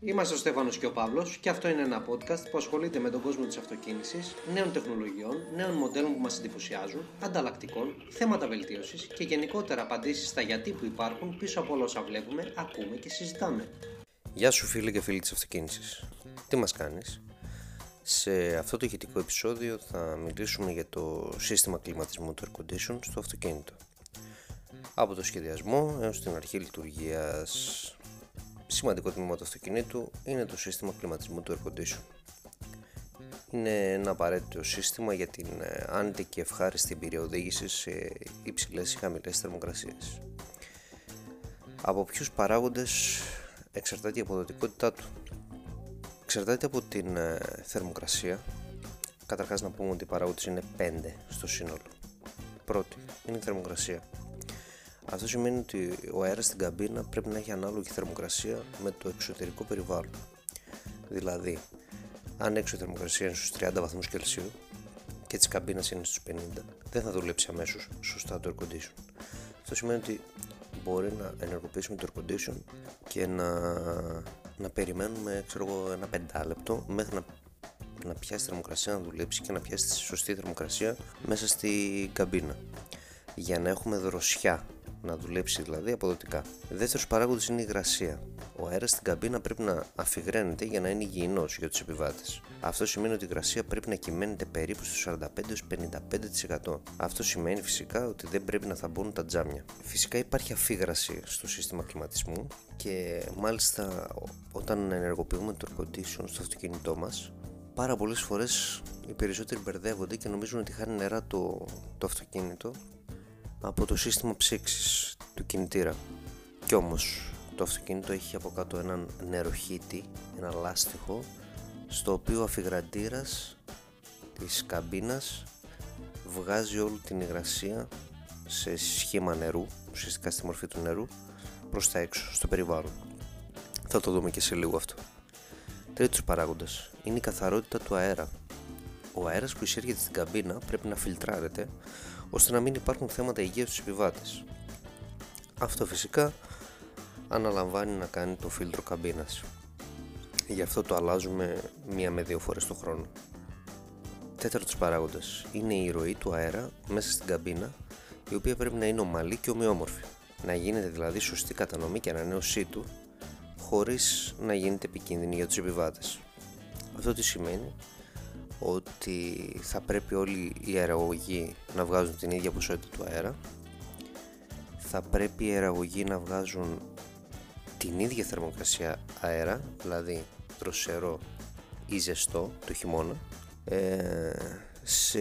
Είμαστε ο Στέφανος και ο Παύλος και αυτό είναι ένα podcast που ασχολείται με τον κόσμο της αυτοκίνησης, νέων τεχνολογιών, νέων μοντέλων που μας εντυπωσιάζουν, ανταλλακτικών, θέματα βελτίωσης και γενικότερα απαντήσεις στα γιατί που υπάρχουν πίσω από όλα όσα βλέπουμε, ακούμε και συζητάμε. Γεια σου φίλοι και φίλοι της αυτοκίνησης. Τι μας κάνεις; Σε αυτό το ηχητικό επεισόδιο θα μιλήσουμε για το σύστημα κλιματισμού του air condition στο αυτοκίνητο. Από το σχεδιασμό έως την αρχή λειτουργίας σημαντικό τμήμα του αυτοκινήτου είναι το σύστημα κλιματισμού του air condition. Είναι ένα απαραίτητο σύστημα για την ε, άνετη και ευχάριστη εμπειρία οδήγηση σε υψηλές ή χαμηλές θερμοκρασίες. Από ποιους παράγοντες εξαρτάται η αποδοτικότητά του; Εξαρτάται από την ε, θερμοκρασία. Καταρχάς να πούμε ότι οι παράγοντες είναι 5 στο σύνολο. Πρώτη είναι η θερμοκρασία. Αυτό σημαίνει ότι ο αέρας στην καμπίνα πρέπει να έχει ανάλογη θερμοκρασία με το εξωτερικό περιβάλλον. Δηλαδή, αν έξω η θερμοκρασία είναι στους 30 βαθμούς Κελσίου και της καμπίνας είναι στους 50, δεν θα δουλέψει αμέσως σωστά το air condition. Αυτό σημαίνει ότι μπορεί να ενεργοποιήσουμε το air condition και να, να περιμένουμε ξέρω εγώ, ένα πεντάλεπτο μέχρι να, να πιάσει τη θερμοκρασία να δουλέψει και να πιάσει τη σωστή θερμοκρασία μέσα στη καμπίνα για να έχουμε δροσιά να δουλέψει δηλαδή αποδοτικά. Δεύτερος παράγοντας είναι η υγρασία. Ο αέρας στην καμπίνα πρέπει να αφιγραίνεται για να είναι υγιεινός για τους επιβάτες. Αυτό σημαίνει ότι η υγρασία πρέπει να κυμαίνεται περίπου στο 45-55%. Αυτό σημαίνει φυσικά ότι δεν πρέπει να θαμπούν τα τζάμια. Φυσικά υπάρχει αφίγραση στο σύστημα κλιματισμού και μάλιστα όταν ενεργοποιούμε το air condition στο αυτοκίνητό μας, πάρα πολλές φορές οι περισσότεροι μπερδεύονται και νομίζουν ότι χάνει νερά το, το αυτοκίνητο από το σύστημα ψήξης του κινητήρα. Κι όμως το αυτοκίνητο έχει από κάτω έναν νεροχύτη, ένα λάστιχο, στο οποίο ο αφιγραντήρας της καμπίνας βγάζει όλη την υγρασία σε σχήμα νερού, ουσιαστικά στη μορφή του νερού, προς τα έξω, στο περιβάλλον. Θα το δούμε και σε λίγο αυτό. Τρίτος παράγοντας είναι η καθαρότητα του αέρα. Ο αέρας που εισέρχεται στην καμπίνα πρέπει να φιλτράρεται ώστε να μην υπάρχουν θέματα υγείας στους επιβάτες. Αυτό φυσικά αναλαμβάνει να κάνει το φίλτρο καμπίνας. Γι' αυτό το αλλάζουμε μία με δύο φορές το χρόνο. Τέταρτος παράγοντας είναι η ροή του αέρα μέσα στην καμπίνα η οποία πρέπει να είναι ομαλή και ομοιόμορφη. Να γίνεται δηλαδή σωστή κατανομή και ανανέωσή του χωρίς να γίνεται επικίνδυνη για τους επιβάτες. Αυτό τι σημαίνει; Ότι θα πρέπει όλοι οι αεραγωγοί να βγάζουν την ίδια ποσότητα του αέρα. Θα πρέπει οι αεραγωγοί να βγάζουν την ίδια θερμοκρασία αέρα δηλαδή δροσερό ή ζεστό το χειμώνα ε, σε,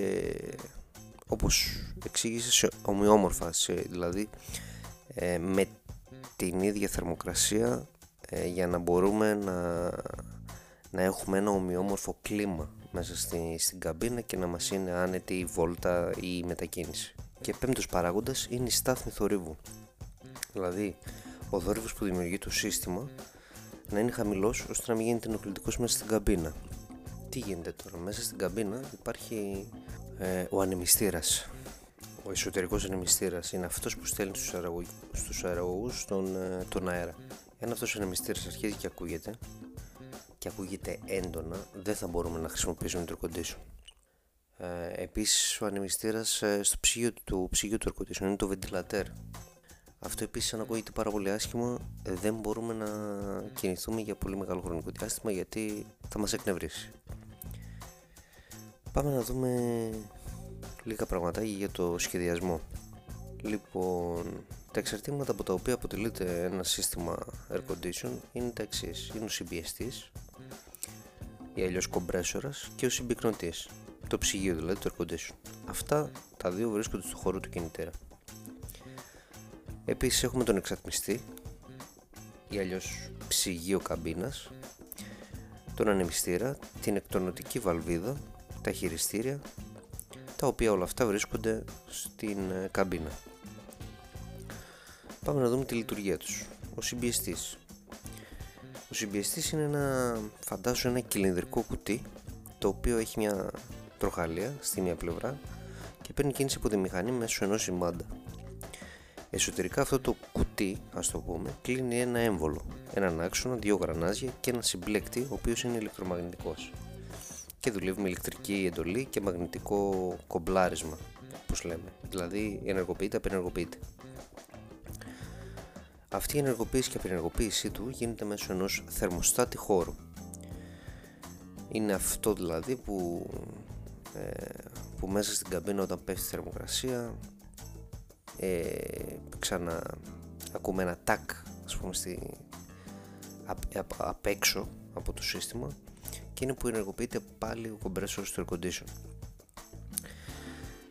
όπως εξήγησε σε ομοιόμορφα σε, δηλαδή ε, με την ίδια θερμοκρασία ε, για να μπορούμε να, να έχουμε ένα ομοιόμορφο κλίμα μέσα στη, στην καμπίνα και να μας είναι άνετη η βόλτα ή η μετακίνηση. Και πέμπτος παράγοντας είναι η στάθμη θορύβου. Δηλαδή, ο θόρυβος που δημιουργεί το σύστημα να είναι χαμηλός ώστε να μην γίνεται ενοχλητικός μέσα στην καμπίνα. Τι γίνεται τώρα, μέσα στην καμπίνα υπάρχει ε, ο ανεμιστήρας. Ο εσωτερικός ανεμιστήρας είναι αυτός που στέλνει στους, αεραγωγούς, στους αεραγωγούς τον, ε, τον αέρα. Εάν αυτός ο ανεμιστήρας αρχίζει και ακούγεται, και ακούγεται έντονα, δεν θα μπορούμε να χρησιμοποιήσουμε το air condition. Ε, επίσης ο ανεμιστήρας ε, στο ψυγείο του ψυγείου του air είναι το ventilator. Αυτό επίσης αν ακούγεται πάρα πολύ άσχημα δεν μπορούμε να κινηθούμε για πολύ μεγάλο χρονικό διάστημα γιατί θα μας εκνευρίσει. Πάμε να δούμε λίγα πραγματάκια για το σχεδιασμό. Λοιπόν, τα εξαρτήματα από τα οποία αποτελείται ένα σύστημα air condition είναι τα εξής. Είναι ο συμπιεστής, ή αλλιώς κομπρέσορας και ο συμπυκνωτής. Το ψυγείο δηλαδή, το air condition. Αυτά τα δύο βρίσκονται στο χώρο του κινητήρα. Επίσης έχουμε τον εξατμιστή ή αλλιώς ψυγείο καμπίνας, τον ανεμιστήρα, την εκτονωτική βαλβίδα, τα χειριστήρια, τα οποία όλα αυτά βρίσκονται στην ε, καμπίνα. Πάμε να δούμε τη λειτουργία τους. Ο συμπιεστής ο συμπιεστής είναι ένα, φαντάσου ένα κυλινδρικό κουτί το οποίο έχει μια τροχαλία στη μία πλευρά και παίρνει κίνηση από τη μηχανή μέσω ενός σημάντα. Εσωτερικά αυτό το κουτί, ας το πούμε, κλείνει ένα έμβολο, έναν άξονα, δύο γρανάζια και ένα συμπλέκτη, ο οποίος είναι ηλεκτρομαγνητικός και δουλεύει με ηλεκτρική εντολή και μαγνητικό κομπλάρισμα, όπως λέμε, δηλαδή ενεργοποιείται, απενεργοποιείται. Αυτή η ενεργοποίηση και απενεργοποίησή του γίνεται μέσω ενός θερμοστάτη χώρου. Είναι αυτό δηλαδή που, ε, που μέσα στην καμπίνα όταν πέφτει η θερμοκρασία ε, ξανά ακούμε ένα τάκ ας πούμε στη, απ, απ, έξω από το σύστημα και είναι που ενεργοποιείται πάλι ο compressor στο air condition.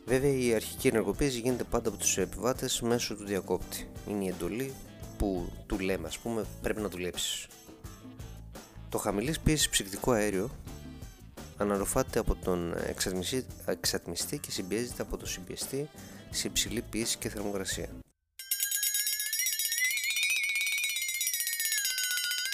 Βέβαια η αρχική ενεργοποίηση γίνεται πάντα από τους επιβάτες μέσω του διακόπτη. Είναι η εντολή που του λέμε ας πούμε πρέπει να δουλέψεις. Το χαμηλής πίεσης ψυκτικό αέριο αναρροφάται από τον εξατμιστή και συμπιέζεται από το συμπιεστή σε υψηλή πίεση και θερμοκρασία.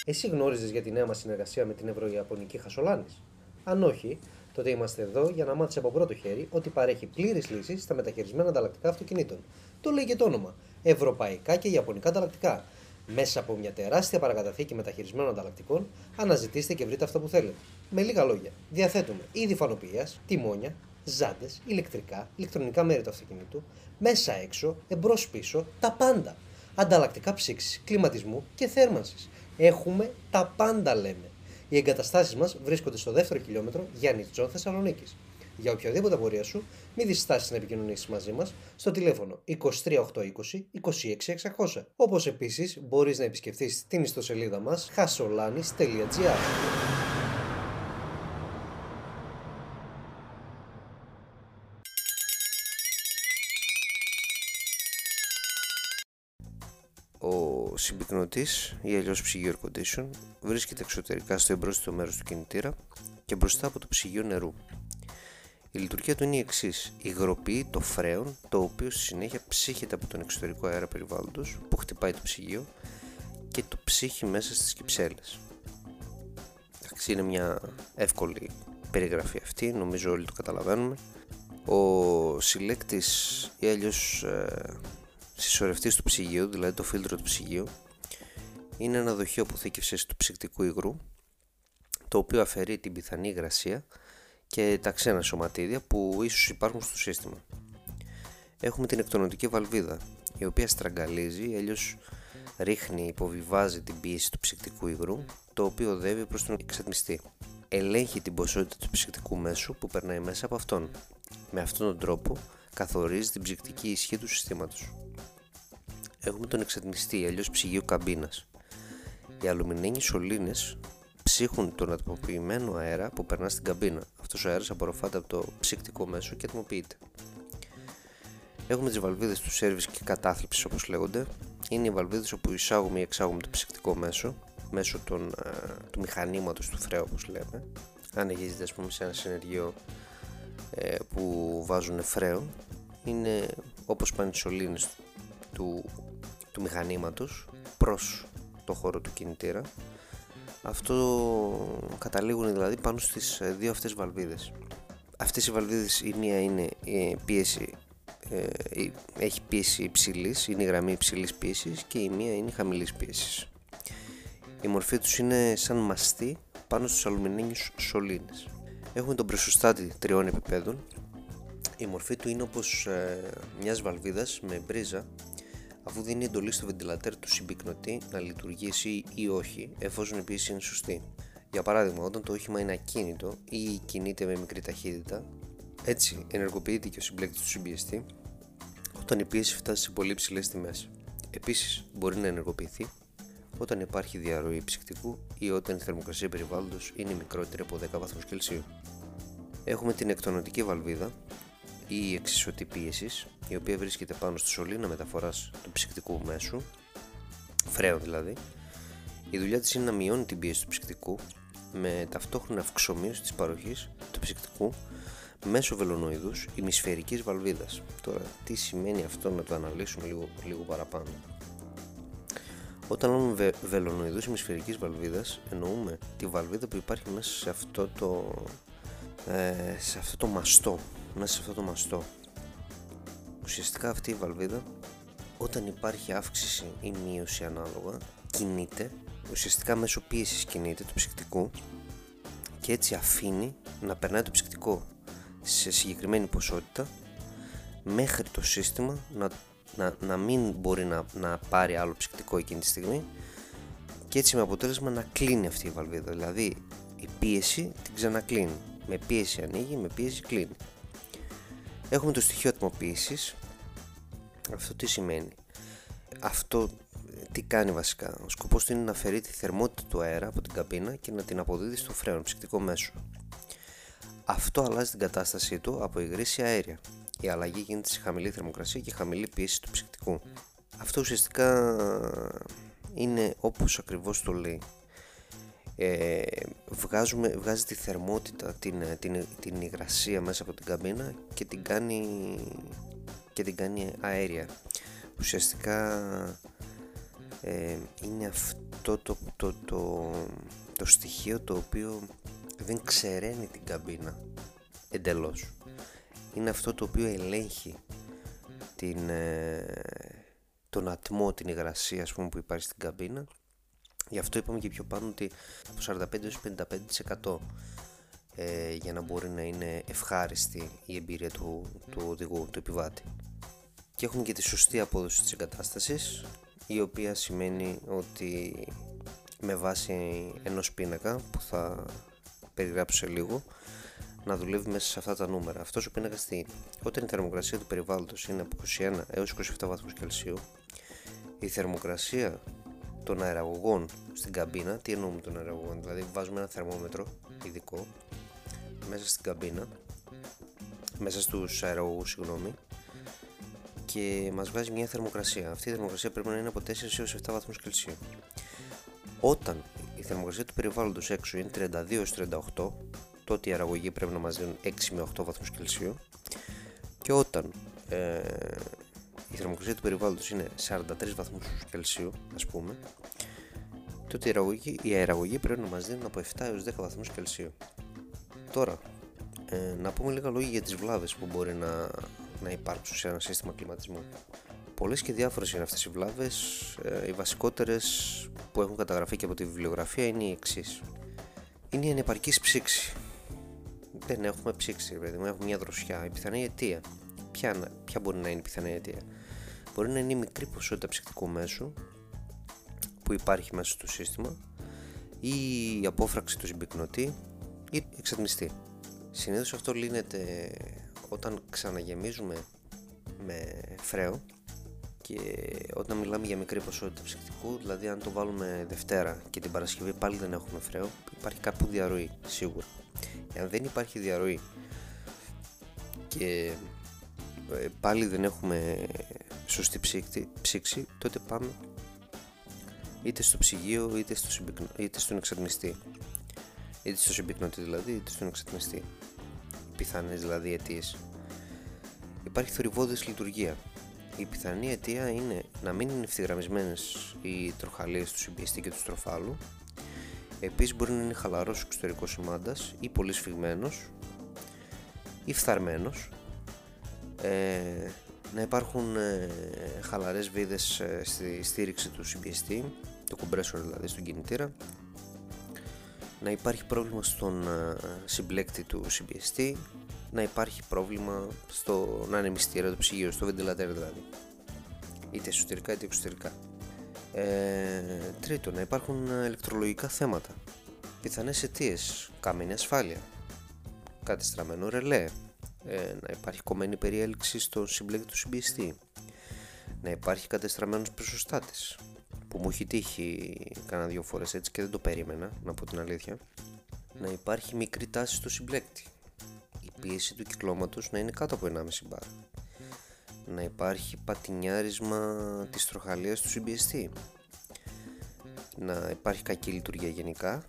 Εσύ γνώριζες για τη νέα μας συνεργασία με την Ευρωιαπωνική Χασολάνης; Αν όχι, τότε είμαστε εδώ για να μάθεις από πρώτο χέρι ότι παρέχει πλήρες λύσεις στα μεταχειρισμένα ανταλλακτικά αυτοκινήτων. Το λέει και το όνομα. Ευρωπαϊκά και Ιαπωνικά ανταλλακτικά. Μέσα από μια τεράστια παρακαταθήκη μεταχειρισμένων ανταλλακτικών, αναζητήστε και βρείτε αυτό που θέλετε. Με λίγα λόγια, διαθέτουμε είδη φανοποιίας, τιμόνια, ζάντες, ηλεκτρικά, ηλεκτρονικά μέρη του αυτοκινήτου, μέσα έξω, εμπρός πίσω, τα πάντα. Ανταλλακτικά ψύξης, κλιματισμού και θέρμανσης. Έχουμε τα πάντα λέμε. Οι εγκαταστάσεις μας βρίσκονται στο δεύτερο χιλιόμετρο Γιαννιτσών Θεσσαλονίκης. Για οποιαδήποτε απορία σου, μην διστάσεις να επικοινωνήσεις μαζί μας στο τηλέφωνο 23820 26600. Όπως επίσης μπορείς να επισκεφτείς την ιστοσελίδα μας hasolanis.gr. Ο συμπυκνωτής ή αλλιώς ψυγείο air condition βρίσκεται εξωτερικά στο εμπρόστιτο μέρος του κινητήρα και μπροστά από το ψυγείο νερού. Η λειτουργία του είναι η εξής. Υγροποιεί το φρέον, το οποίο στη συνέχεια ψύχεται από τον εξωτερικό αέρα περιβάλλοντος που χτυπάει το ψυγείο και το ψύχει μέσα στις κυψέλες. Εντάξει, είναι μια εύκολη περιγραφή αυτή, νομίζω όλοι το καταλαβαίνουμε. Ο συλλέκτης ή αλλιώς ε, συσσωρευτής του ψυγείου, δηλαδή το φίλτρο του ψυγείου, είναι ένα δοχείο αποθήκευσης του ψυκτικού υγρού, το οποίο αφαιρεί την πιθανή υγρασία και τα ξένα σωματίδια που ίσως υπάρχουν στο σύστημα. Έχουμε την εκτονοτική βαλβίδα, η οποία στραγγαλίζει, αλλιώς ρίχνει, υποβιβάζει την πίεση του ψυκτικού υγρού, το οποίο οδεύει προς τον εξατμιστή. Ελέγχει την ποσότητα του ψυκτικού μέσου που περνάει μέσα από αυτόν. Με αυτόν τον τρόπο καθορίζει την ψυκτική ισχύ του συστήματος έχουμε τον εξατμιστή, αλλιώς ψυγείο καμπίνας. Οι αλουμινένιοι σωλήνες ψύχουν τον ατμοποιημένο αέρα που περνά στην καμπίνα. Αυτός ο αέρας απορροφάται από το ψυκτικό μέσο και ατμοποιείται. Έχουμε τις βαλβίδες του σερβις και κατάθλιψης όπως λέγονται. Είναι οι βαλβίδες όπου εισάγουμε ή εξάγουμε το ψυκτικό μέσο μέσω των, ε, του μηχανήματος του φρέου όπως λέμε. Αν εγγίζεται ας πούμε σε ένα συνεργείο ε, που βάζουν φρέο είναι όπως πάνε οι σωλήνες του του μηχανήματος προς το χώρο του κινητήρα αυτό καταλήγουν δηλαδή πάνω στις ε, δύο αυτές βαλβίδες αυτές οι βαλβίδες η μία είναι η πίεση ε, έχει πίεση υψηλής, είναι η γραμμή υψηλής πίεσης και η μία είναι χαμηλής πίεσης. Η μορφή τους είναι σαν μαστί πάνω στους αλουμινένιους σωλήνες. Έχουμε τον πρεσοστάτη τριών επιπέδων. Η μορφή του είναι όπως ε, μιας βαλβίδας με μπρίζα αφού δίνει εντολή στο βεντιλατέρ του συμπυκνωτή να λειτουργήσει ή όχι, εφόσον η πίεση είναι σωστή. Για παράδειγμα, όταν το όχημα είναι ακίνητο ή κινείται με μικρή ταχύτητα, έτσι ενεργοποιείται και ο συμπλέκτη του συμπιεστή όταν η πίεση φτάσει σε πολύ ψηλές τιμές. Επίσης, μπορεί να ενεργοποιηθεί όταν υπάρχει διαρροή ψυκτικού ή όταν η θερμοκρασία περιβάλλοντος είναι μικρότερη από 10 βαθμούς Κελσίου. Έχουμε την εκτονοτική βαλβίδα ή εξισωτή πίεση, η οποία βρίσκεται πάνω στο σωλήνα μεταφοράς του ψυκτικού μέσου, φρέων δηλαδή. Η δουλειά της είναι να μειώνει την πίεση του ψυκτικού με ταυτόχρονα αυξομοίωση της παροχής του ψυκτικού μέσω βελονοειδούς ημισφαιρικής βαλβίδας. Τώρα, τι σημαίνει αυτό να το αναλύσουμε λίγο, λίγο παραπάνω. Όταν λέμε βε, βελονοειδούς ημισφαιρικής βαλβίδας, εννοούμε τη βαλβίδα που υπάρχει μέσα σε αυτό το, ε, σε αυτό το μαστό μέσα σε αυτό το μαστό. Ουσιαστικά αυτή η βαλβίδα όταν υπάρχει αύξηση ή μείωση ανάλογα κινείται, ουσιαστικά μέσω πίεσης κινείται του ψυκτικού και έτσι αφήνει να περνάει το ψυκτικό σε συγκεκριμένη ποσότητα μέχρι το σύστημα να, να, να μην μπορεί να, να πάρει άλλο ψυκτικό εκείνη τη στιγμή και έτσι με αποτέλεσμα να κλείνει αυτή η βαλβίδα. Δηλαδή η πίεση την ξανακλίνει. Με πίεση ανοίγει, με πίεση κλείνει έχουμε το στοιχείο ατμοποίησης. Αυτό τι σημαίνει; Αυτό τι κάνει βασικά; Ο σκοπός του είναι να αφαιρεί τη θερμότητα του αέρα από την καμπίνα και να την αποδίδει στο φρέον ψυκτικό μέσο. Αυτό αλλάζει την κατάστασή του από υγρή σε αέρια. Η αλλαγή γίνεται σε χαμηλή θερμοκρασία και χαμηλή πίεση του ψυκτικού. Αυτό ουσιαστικά είναι όπως ακριβώς το λέει ε, βγάζουμε, βγάζει τη θερμότητα, την, την, την υγρασία μέσα από την καμπίνα και την κάνει, και την κάνει αέρια. Ουσιαστικά ε, είναι αυτό το, το, το, το στοιχείο το οποίο δεν ξεραίνει την καμπίνα εντελώς. Είναι αυτό το οποίο ελέγχει την, ε, τον ατμό, την υγρασία ας πούμε, που υπάρχει στην καμπίνα Γι' αυτό είπαμε και πιο πάνω ότι από 45-55% ε, για να μπορεί να είναι ευχάριστη η εμπειρία του, του οδηγού, του επιβάτη. Και έχουμε και τη σωστή απόδοση της εγκατάστασης, η οποία σημαίνει ότι με βάση ενός πίνακα που θα περιγράψω σε λίγο να δουλεύει μέσα σε αυτά τα νούμερα. Αυτός ο πίνακας τι Όταν η θερμοκρασία του περιβάλλοντος είναι από 21 έως 27 βαθμούς Κελσίου, η θερμοκρασία των αεραγωγών στην καμπίνα. Τι εννοούμε των αεραγωγών, δηλαδή βάζουμε ένα θερμόμετρο ειδικό μέσα στην καμπίνα, μέσα στους αεραγωγούς, συγγνώμη, και μας βγάζει μια θερμοκρασία. Αυτή η θερμοκρασία πρέπει να είναι από 4 έως 7 βαθμούς Κελσίου. Όταν η θερμοκρασία του περιβάλλοντος έξω είναι 32 38, τότε οι αεραγωγοί πρέπει να μας δίνουν 6 με 8 βαθμούς Κελσίου και όταν ε, η θερμοκρασία του περιβάλλοντος είναι 43 βαθμούς Κελσίου ας πούμε τότε η αεραγωγή, η αεραγωγή πρέπει να μας δίνουν από 7 έως 10 βαθμούς Κελσίου τώρα ε, να πούμε λίγα λόγια για τις βλάβες που μπορεί να, να υπάρξουν σε ένα σύστημα κλιματισμού πολλές και διάφορες είναι αυτές οι βλάβες ε, οι βασικότερες που έχουν καταγραφεί και από τη βιβλιογραφία είναι οι εξής. είναι η ανεπαρκής ψήξη δεν έχουμε ψήξη, δηλαδή έχουμε μια δροσιά. Η πιθανή αιτία. Ποια, ποια μπορεί να είναι η πιθανή αιτία; Μπορεί να είναι η μικρή ποσότητα ψυκτικού μέσου που υπάρχει μέσα στο σύστημα ή η απόφραξη του συμπυκνωτή ή εξατμιστή. Συνήθως αυτό λύνεται όταν ξαναγεμίζουμε με φρέο και όταν μιλάμε για μικρή ποσότητα ψυκτικού, δηλαδή αν το βάλουμε Δευτέρα και την Παρασκευή πάλι δεν έχουμε φρέο, υπάρχει κάπου διαρροή σίγουρα. Εάν δεν υπάρχει διαρροή και ε, πάλι δεν έχουμε σωστή ψήξη, ψήξη τότε πάμε είτε στο ψυγείο είτε, στο συμπυκνο, είτε στον εξατμιστή. Είτε στο συμπυκνωτή δηλαδή είτε στον εξατμιστή. Πιθανές δηλαδή αιτίες. Υπάρχει θορυβόδης λειτουργία. Η πιθανή αιτία είναι να μην είναι ευθυγραμμισμένες οι τροχαλίες του συμπιεστή και του στροφάλου. Επίσης μπορεί να είναι χαλαρός ο εξωτερικός σημάντας ή πολύ σφιγμένος ή φθαρμένος. Ε, να υπάρχουν ε, χαλαρές βίδες ε, στη στήριξη του CBST, το compressor δηλαδή στον κινητήρα, να υπάρχει πρόβλημα στον ε, συμπλέκτη του CBST, να υπάρχει πρόβλημα στο να είναι μυστήρα του ψυγείου, στο βεντιλατέρ δηλαδή, είτε εσωτερικά είτε εξωτερικά. Ε, τρίτο, να υπάρχουν ηλεκτρολογικά θέματα, πιθανές αιτίες, κάμενη ασφάλεια, κατεστραμμένο ρελέ, ε, να υπάρχει κομμένη περιέλξη στο συμπλέκτη του συμπιεστή, να υπάρχει κατεστραμμένος προσωστάτης, που μου έχει τύχει κάνα δύο φορές έτσι και δεν το περίμενα, να πω την αλήθεια, να υπάρχει μικρή τάση στο συμπλέκτη, η πίεση του κυκλώματος να είναι κάτω από 1,5 μπαρ, να υπάρχει πατινιάρισμα της τροχαλίας του συμπιεστή, να υπάρχει κακή λειτουργία γενικά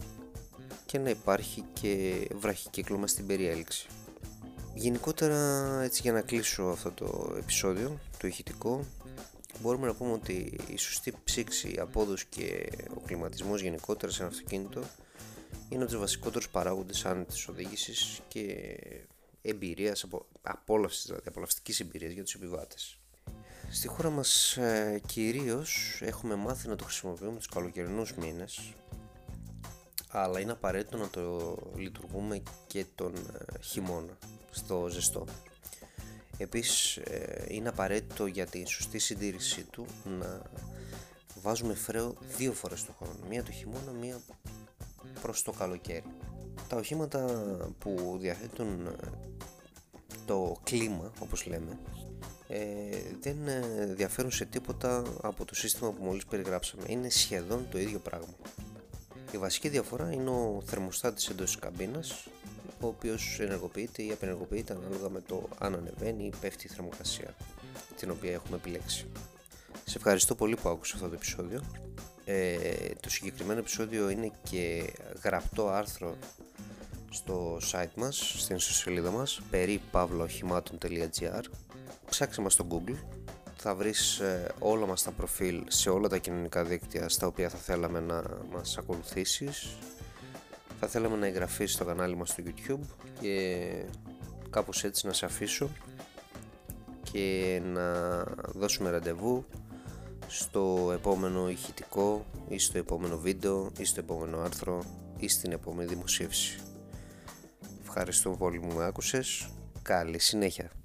και να υπάρχει και βραχικύκλωμα στην περιέλξη. Γενικότερα έτσι για να κλείσω αυτό το επεισόδιο, το ηχητικό, μπορούμε να πούμε ότι η σωστή ψήξη, η απόδοση και ο κλιματισμός γενικότερα σε ένα αυτοκίνητο είναι από τους βασικότερους παράγοντες άνετης οδήγησης και εμπειρίας, απο, απόλαυσης, δηλαδή απολαυστικής εμπειρίας για τους επιβάτες. στη χώρα μας ε, κυρίως έχουμε μάθει να το χρησιμοποιούμε τους καλοκαιρινούς μήνες αλλά είναι απαραίτητο να το λειτουργούμε και τον ε, χειμώνα στο ζεστό. Επίσης ε, είναι απαραίτητο για τη σωστή συντήρησή του να βάζουμε φρέο δύο φορές το χρόνο. Μία το χειμώνα, μία προς το καλοκαίρι. Τα οχήματα που διαθέτουν ε, το κλίμα, όπως λέμε, ε, δεν διαφέρουν σε τίποτα από το σύστημα που μόλις περιγράψαμε. Είναι σχεδόν το ίδιο πράγμα. Η βασική διαφορά είναι ο θερμοστάτης εντός της καμπίνας, ο οποίος ενεργοποιείται ή απενεργοποιείται ανάλογα με το αν ανεβαίνει ή πέφτει η θερμοκρασία, την οποία έχουμε επιλέξει. Σε ευχαριστώ πολύ που άκουσα αυτό το επεισόδιο. Ε, το συγκεκριμένο επεισόδιο είναι και γραπτό άρθρο στο site μας, στην ιστοσελίδα μας, περί pavlaochimaton.gr Ψάξε μας στο Google θα βρεις ε, όλα μας τα προφίλ σε όλα τα κοινωνικά δίκτυα στα οποία θα θέλαμε να μας ακολουθήσεις θα θέλαμε να εγγραφείς στο κανάλι μας στο YouTube και κάπως έτσι να σε αφήσω και να δώσουμε ραντεβού στο επόμενο ηχητικό ή στο επόμενο βίντεο ή στο επόμενο άρθρο ή στην επόμενη δημοσίευση. Ευχαριστώ πολύ που με άκουσες. Καλή συνέχεια.